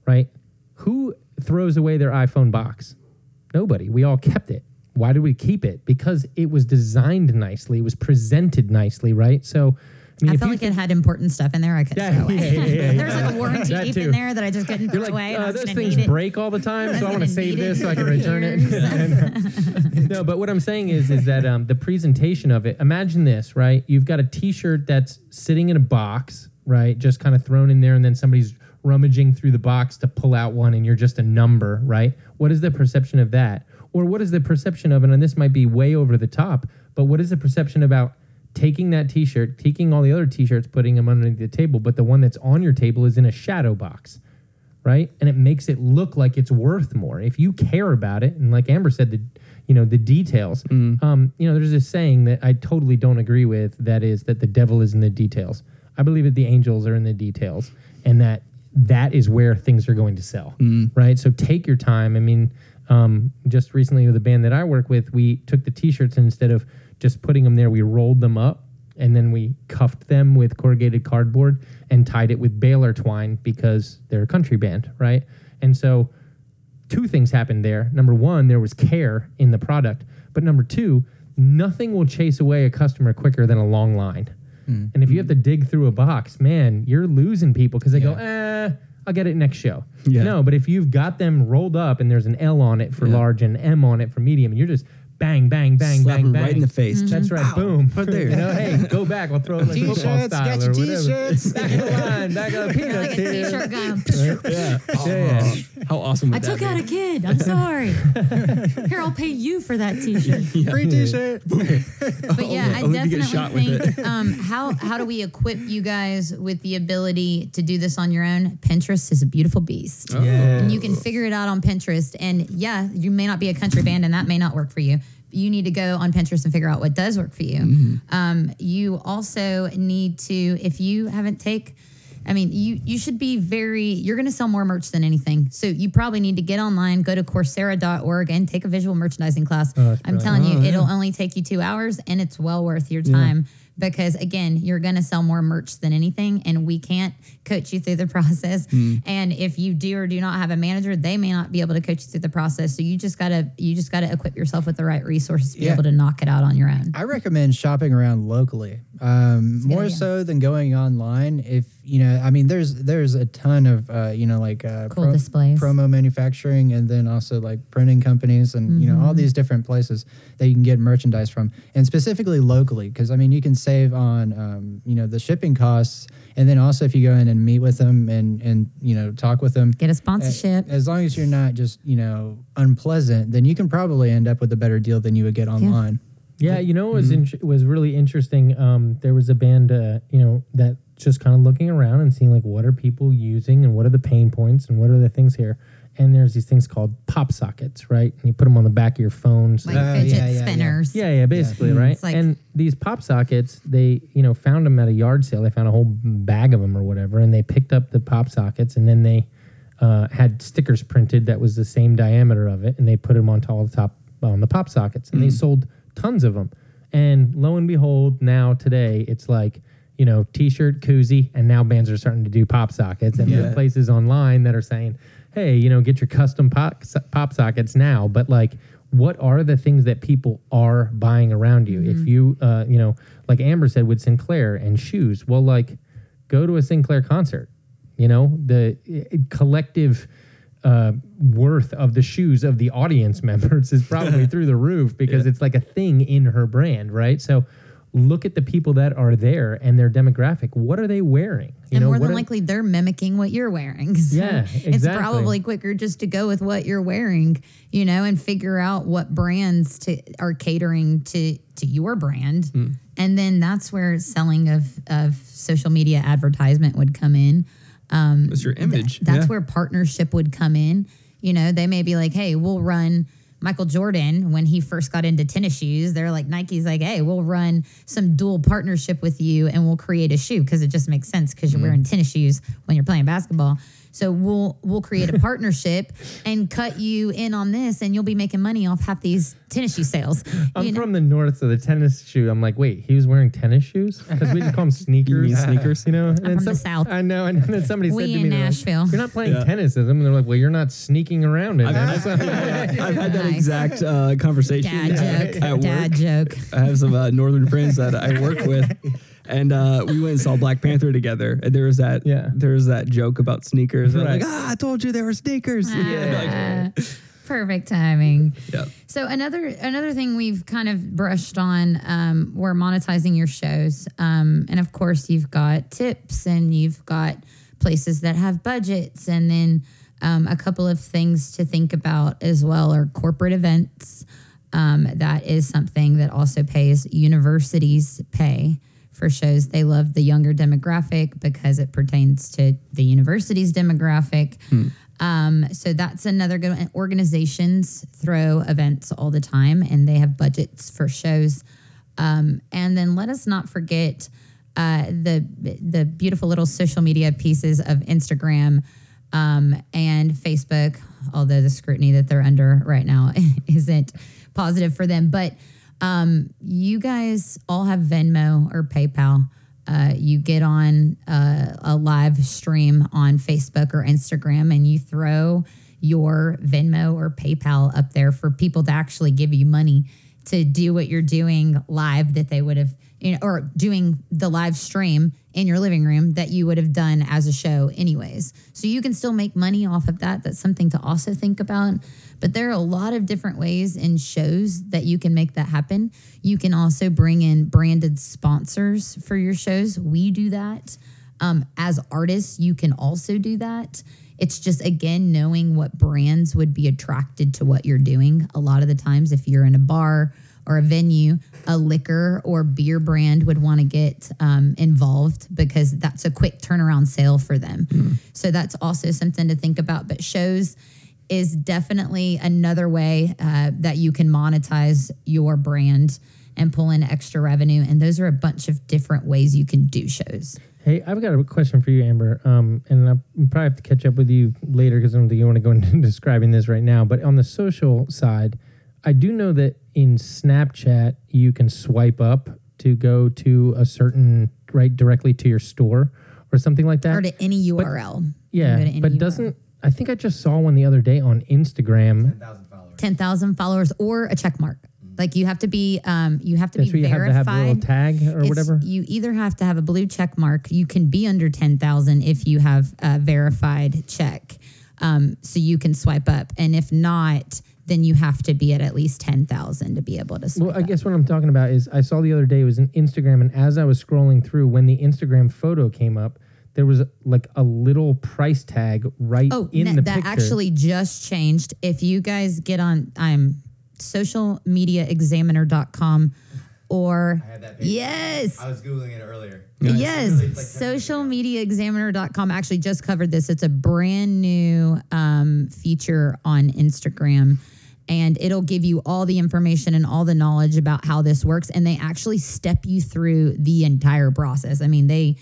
right? Who throws away their iPhone box? Nobody. We all kept it. Why did we keep it? Because it was designed nicely. It was presented nicely, right? So, mean, I felt like it had important stuff in there I couldn't Yeah, throw away. yeah, yeah, yeah, There's like a warranty tape in there that I just couldn't throw you're like, away. uh, those things break all the time, so I want gonna save this so I can return it. no, but what I'm saying is, is that um, the presentation of it. Imagine this, right? You've got a T-shirt that's sitting in a box, right? Just kind of thrown in there, and then somebody's rummaging through the box to pull out one, and you're just a number, right? What is the perception of that? Or what is the perception of, and this might be way over the top, but what is the perception about taking that T-shirt, taking all the other T-shirts, putting them underneath the table, but the one that's on your table is in a shadow box? right? And it makes it look like it's worth more. If you care about it, and like Amber said, the you know the details. Um, you know, there's this saying that I totally don't agree with. That is that the devil is in the details. I believe that the angels are in the details, and that that is where things are going to sell, right? So take your time. I mean, um, just recently with the band that I work with, we took the T-shirts and instead of just putting them there, we rolled them up and then we cuffed them with corrugated cardboard and tied it with baler twine because they're a country band, right? And so two things happened there. Number one, there was care in the product, but number two, nothing will chase away a customer quicker than a long line. And if you have to dig through a box, man, you're losing people because they go, eh, I'll get it next show. Yeah. No, but if you've got them rolled up and there's an L on it for large and M on it for medium, and you're just bang, bang, bang, Slap bang, him bang. right in the face. That's right. Ow. Boom. Right there. You know, hey, go back. I'll throw it like T-shirts, style got or your whatever. T-shirts. Back of the line. Back of the like peanuts a here. t-shirt gun. Yeah. Yeah. yeah. How awesome I would took that out a kid. I'm sorry. Here, I'll pay you for that t-shirt. Free T-shirt. But yeah, I I hope shot definitely think um, how how do we equip you guys with the ability to do this on your own? Pinterest is a beautiful beast. Oh. And you can figure it out on Pinterest. And yeah, you may not be a country band and that may not work for you. You need to go on Pinterest and figure out what does work for you. Mm-hmm. Um, you also need to, if you haven't take, I mean, you you should be very. You're going to sell more merch than anything, so you probably need to get online, go to Coursera.org, and take a visual merchandising class. that's I'm telling you, it'll only take you two hours, and it's well worth your time because again, you're going to sell more merch than anything, and we can't coach you through the process. Hmm. And if you do or do not have a manager, they may not be able to coach you through the process. So you just gotta you just gotta equip yourself with the right resources to be Yeah. able to knock it out on your own. I recommend shopping around locally, um, more idea. so than going online. If you know, I mean, there's there's a ton of uh, you know like uh, Cool displays. promo manufacturing, and then also like printing companies, and you know Mm-hmm. all these different places that you can get merchandise from, and specifically locally, because I mean you can save on um, you know the shipping costs, and then also if you go in and meet with them and and you know talk with them, Get a sponsorship. as long as you're not just you know unpleasant, then you can probably end up with a better deal than you would get online. Yeah, you know what was in, was really interesting. Um, there was a band, uh, you know, that just kind of looking around and seeing like what are people using and what are the pain points and what are the things here. And there's these things called pop sockets, right? And you put them on the back of your phones. like Uh, fidget yeah, yeah, yeah. spinners. Yeah, yeah, basically, right? Like- and these pop sockets, they, you know, found them at a yard sale. They found a whole bag of them or whatever, and they picked up the pop sockets, and then they uh, had stickers printed that was the same diameter of it, and they put them on all the top on the pop sockets, and they sold tons of them. And lo and behold, now today it's like you know, t-shirt, koozie, and now bands are starting to do pop sockets, and Yeah. there's places online that are saying, hey, you know, get your custom pop, pop sockets now. But like, what are the things that people are buying around you? If you, uh, you know, like Amber said with Sinclair and shoes, well, like, go to a Sinclair concert. You know, the collective uh, worth of the shoes of the audience members is probably through the roof because it's like a thing in her brand, right? So, look at the people that are there and their demographic. What are they wearing? You and know, more than likely, they're mimicking what you're wearing. So Yeah, It's probably quicker just to go with what you're wearing, you know, and figure out what brands to are catering to to your brand, Hmm. and then that's where selling of of social media advertisement would come in. It's your image. That's yeah. where partnership would come in. You know, they may be like, hey, we'll run Michael Jordan when he first got into tennis shoes. They're like, Nike's like, hey, we'll run some dual partnership with you and we'll create a shoe because it just makes sense because Mm-hmm. you're wearing tennis shoes when you're playing basketball. So we'll we'll create a partnership and cut you in on this, and you'll be making money off half these tennis shoe sales. I'm you know? from the north, so the tennis shoe. I'm like, wait, he was wearing tennis shoes because we just call them sneakers. mean sneakers? You know, and from the South. I know, and then somebody We said to in me, they're like, Nashville. "You're not playing Yeah. tennis with them." And they're like, "Well, you're not sneaking around it." I've, man." I've- I've had that Nice. exact uh, conversation Dad joke. at work. Dad joke. I have some uh, northern friends that I work with, and uh, we went and saw Black Panther together. And there was that, Yeah. there was that joke about sneakers. Right. Like, ah, I told you there were sneakers. Ah, perfect timing. Yeah. So another another thing we've kind of brushed on, um, we're monetizing your shows, um, and of course you've got tips and you've got places that have budgets, and then um, a couple of things to think about as well are corporate events. Um, that is something that also pays. Universities pay for shows. They love the younger demographic because it pertains to the university's demographic. Um, so that's another good one. Organizations throw events all the time and they have budgets for shows. Um, and then let us not forget uh, the the beautiful little social media pieces of Instagram um, and Facebook, although the scrutiny that they're under right now isn't positive for them. But um, you guys all have Venmo or PayPal. Uh, you get on uh, a live stream on Facebook or Instagram and you throw your Venmo or PayPal up there for people to actually give you money to do what you're doing live that they would have, you know, or doing the live stream in your living room that you would have done as a show, anyways. So you can still make money off of that. That's something to also think about. But there are a lot of different ways in shows that you can make that happen. You can also bring in branded sponsors for your shows. We do that. Um, as artists, you can also do that. It's just, again, knowing what brands would be attracted to what you're doing. A lot of the times, if you're in a bar or a venue, a liquor or beer brand would want to get um, involved because that's a quick turnaround sale for them. So that's also something to think about. But shows is definitely another way uh, that you can monetize your brand and pull in extra revenue. And those are a bunch of different ways you can do shows. Hey, I've got a question for you, Amber. Um, and I probably have to catch up with you later because I don't think you want to go into describing this right now. But on the social side, I do know that in Snapchat you can swipe up to go to a certain right directly to your store or something like that. Or to any URL. You yeah, can go to any but URL. doesn't I think I just saw one the other day on Instagram. 10,000 followers followers or a check mark. Like you have to be, um, you have to That's be where you have to have verified. the little tag or It's- whatever. You either have to have a blue check mark. You can be under 10,000 if you have a verified check. Um, so you can swipe up. And if not, then you have to be at at least 10,000 to be able to swipe Well, I up. guess what I'm talking about is I saw the other day it was an Instagram, and as I was scrolling through, when the Instagram photo came up, there was like a little price tag right Oh, in na- the that picture. actually just changed. If you guys get on, I'm socialmediaexaminer.com or I had that yes. I was googling it earlier. Yes, It's like 10 socialmediaexaminer.com actually just covered this. It's a brand new um, feature on Instagram, and it'll give you all the information and all the knowledge about how this works. And they actually step you through the entire process. I mean, they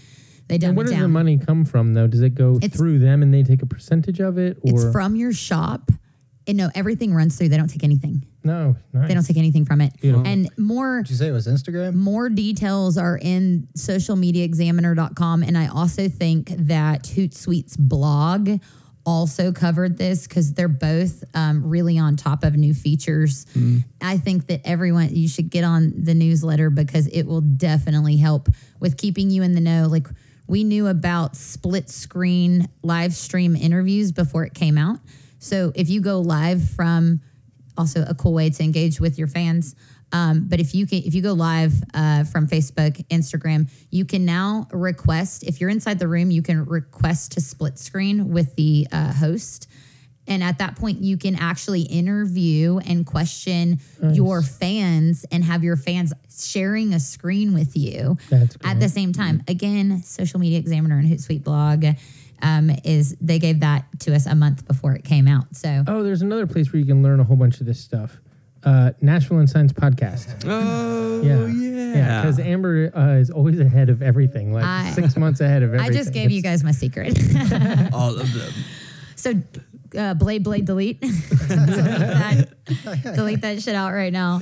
they dumb And where it does the money come from, though? Does it go It's- through them and they take a percentage of it, or it's from your shop. And no, everything runs through. They don't take anything. no? Nice. They don't take anything from it. Beautiful. And more Did you say it was Instagram? more details are in socialmediaexaminer.com. And I also think that Hootsuite's blog also covered this because they're both um, really on top of new features. I think that everyone, you should get on the newsletter because it will definitely help with keeping you in the know. Like we knew about split screen live stream interviews before it came out. So if you go live from also a cool way to engage with your fans. Um, but if you can, if you go live uh, from Facebook, Instagram, you can now request. If you're inside the room, you can request to split screen with the uh, host. And at that point, you can actually interview and question your fans and have your fans sharing a screen with you at the same time. Again, Social Media Examiner and Hootsuite blog um, is they gave that to us a month before it came out. So Oh, there's another place where you can learn a whole bunch of this stuff. Uh, Nashville Unsigned podcast. Oh Yeah, yeah, Because Amber uh, is always ahead of everything, like I- six months ahead of everything. I just gave you guys my secret. all of them. so uh, blade, blade, delete. delete, that, delete that shit out right now.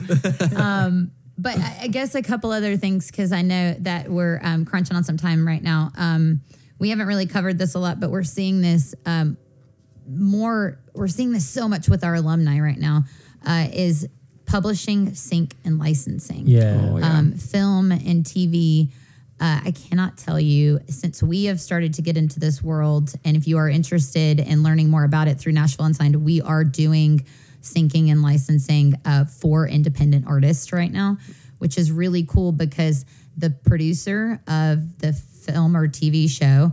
Um, but I, I guess a couple other things because I know that we're um, crunching on some time right now. Um, we haven't really covered this a lot, but we're seeing this um, more. We're seeing this so much with our alumni right now. Uh, is publishing, sync, and licensing Yeah. Oh, yeah. um, film and TV. Uh, I cannot tell you since we have started to get into this world, and if you are interested in learning more about it through Nashville Unsigned, we are doing syncing and licensing uh, for independent artists right now, which is really cool because the producer of the film or TV show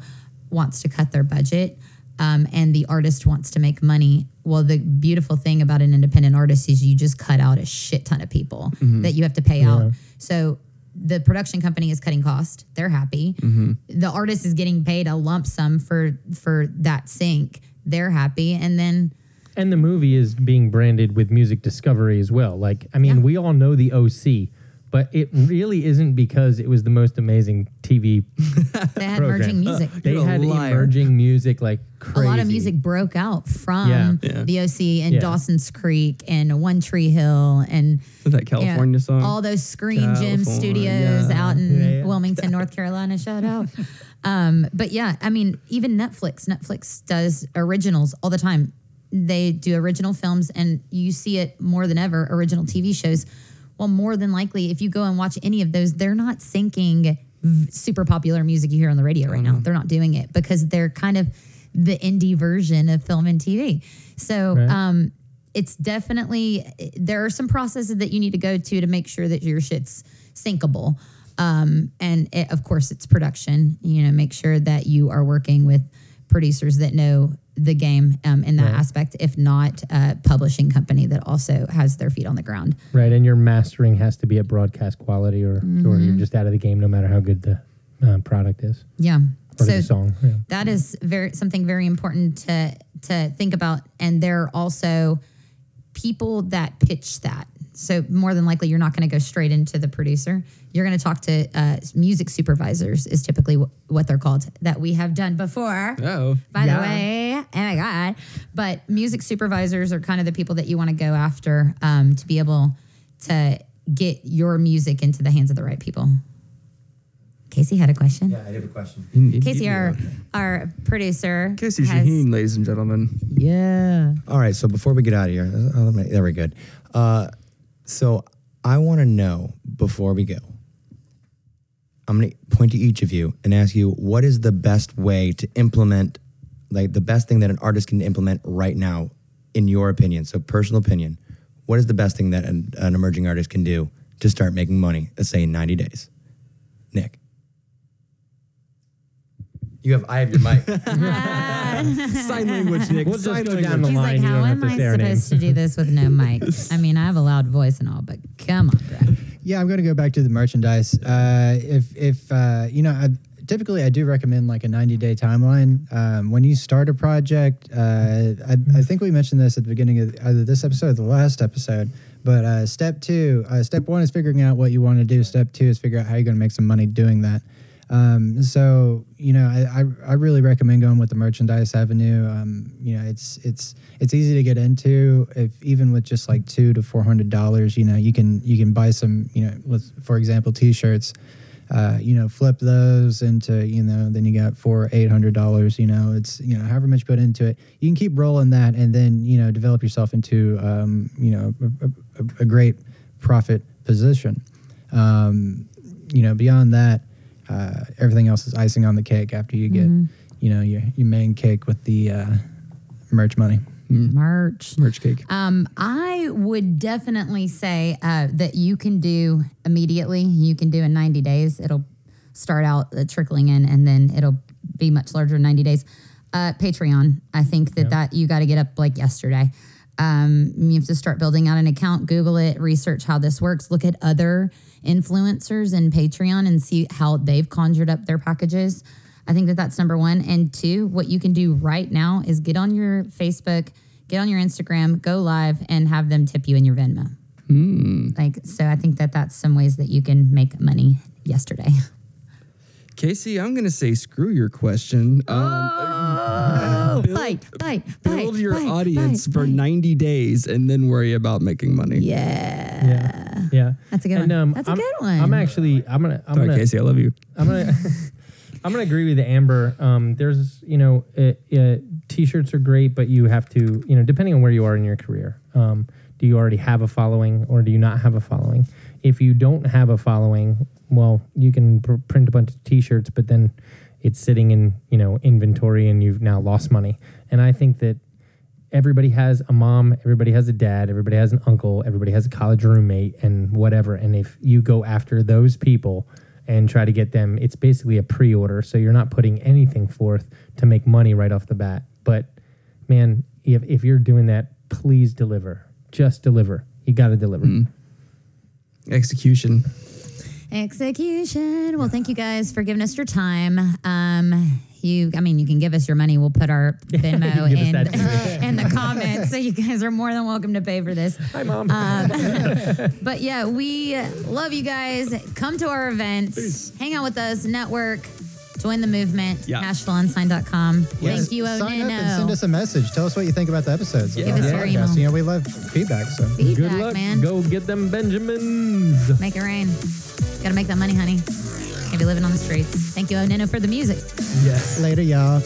wants to cut their budget um, and the artist wants to make money. Well, the beautiful thing about an independent artist is you just cut out a shit ton of people mm-hmm. that you have to pay out. So the production company is cutting cost; they're happy. Mm-hmm. The artist is getting paid a lump sum for for that sync; they're happy. And then And the movie is being branded with music discovery as well. Like, I mean, Yeah. we all know the OC, but it really isn't because it was the most amazing TV. they had Program. emerging music. They You're had liar. emerging music like crazy. a lot of music broke out from Yeah. Yeah. the OC and Yeah. Dawson's Creek and One Tree Hill and that California Yeah, song? All those Screen Gems California. studios out in Yeah, yeah. Wilmington, North Carolina. Shout out. Um, but yeah, I mean, even Netflix. Netflix does originals all the time. They do original films, and you see it more than ever. Original TV shows. Well, more than likely, if you go and watch any of those, they're not syncing super popular music you hear on the radio right now. They're not doing it because they're kind of the indie version of film and TV. So, Right. um, it's definitely there are some processes that you need to go to to make sure that your shit's syncable. Um, and it, of course, it's production. You know, make sure that you are working with producers that know the game um, in that Right. aspect. If not, a publishing company that also has their feet on the ground. right? And your mastering has to be at broadcast quality, or or Mm-hmm. you're just out of the game, no matter how good the uh, product is Yeah. or so the song. Yeah. that is very something very important to to think about and there are also people that pitch that so more than likely you're not going to go straight into the producer you're going to talk to uh, music supervisors is typically wh- what they're called that we have done before oh, by Yeah. the way oh my god but music supervisors are kind of the people that you want to go after um, to be able to get your music into the hands of the right people casey had a question Yeah, I have a question. Casey, our our producer, Casey has- Shaheen, ladies and gentlemen. Yeah. All right, so before we get out of here, uh, there we go. Uh, so I want to know before we go. I'm going to point to each of you and ask you what is the best way to implement, like the best thing that an artist can implement right now, in your opinion. So personal opinion, what is the best thing that an, an emerging artist can do to start making money? Let's say in 90 days. Nick. You have. I have your mic. Sign language, Nick. We'll just Sign go down the He's line. like, you how don't have am to I say our supposed to do this with no mic? I mean, I have a loud voice and all, but come on, bro. Yeah, I'm going to go back to the merchandise. Uh, if if uh, you know, I, typically I do recommend like a 90 day timeline. Um, when you start a project, uh, I, I think we mentioned this at the beginning of either this episode or the last episode. But uh, step two, uh, step one is figuring out what you want to do. Step two is figure out how you're going to make some money doing that. Um, so you know, I, I, I really recommend going with the merchandise avenue. Um, you know, it's it's it's easy to get into. If even with just like two to four hundred dollars, you know, you can you can buy some. You know, with for example, t-shirts. Uh, you know, flip those into you know, then you got four eight hundred dollars. You know, it's you know, however much put into it, you can keep rolling that, and then you know, develop yourself into um, you know, a, a, a great profit position. Um, you know, beyond that, uh, everything else is icing on the cake after you get, you know, your, your main cake with the uh, merch money. Merch. Merch cake. Um, I would definitely say uh, that you can do immediately. You can do in 90 days. It'll start out uh, trickling in, and then it'll be much larger in 90 days. Uh, Patreon. I think that that you got to get up like yesterday. Um, you have to start building out an account. Google it. Research how this works. Look at other influencers and Patreon and see how they've conjured up their packages. I think that that's number one. And two, what you can do right now is get on your Facebook, get on your Instagram, go live, and have them tip you in your Venmo. Hmm. Like, so I think that that's some ways that you can make money yesterday. Casey, I'm gonna say screw your question. Um, Oh, bite, bite, build bite, your bite, audience bite, for bite. 90 days and then worry about making money. Yeah. Yeah, yeah. That's a good one. That's a I'm- good one. I'm actually, I'm gonna, I'm Sorry, gonna, Casey, I love you. I'm gonna I'm gonna agree with Amber. Um, there's you know uh, uh, t-shirts are great, but you have to you know depending on where you are in your career. Um, do you already have a following or do you not have a following? If you don't have a following, well, you can pr- print a bunch of t-shirts, but then it's sitting in you know inventory and you've now lost money. And I think that everybody has a mom, everybody has a dad, everybody has an uncle, everybody has a college roommate, and whatever. And if you go after those people and try to get them, it's basically a pre order. So you're not putting anything forth to make money right off the bat. But man, if, if you're doing that, please deliver. Just deliver. You got to deliver. Mm-hmm. Execution. Execution. Well, thank you guys for giving us your time. Um, you, I mean, you can give us your money. We'll put our Venmo in, in the comments, so you guys are more than welcome to pay for this. Hi, mom. But yeah, we love you guys. Come to our events, hang out with us, network, join the movement. Yeah. NashvilleUnsigned.com. Thank you, Sign up and send us a message. Tell us what you think about the episodes. Give us the your email. You know, we love feedback. So Good luck. man. Go get them Benjamins. Make it rain. Gotta make that money, honey. Can't be living on the streets. Thank you, Onino, for the music. Yes. later, y'all.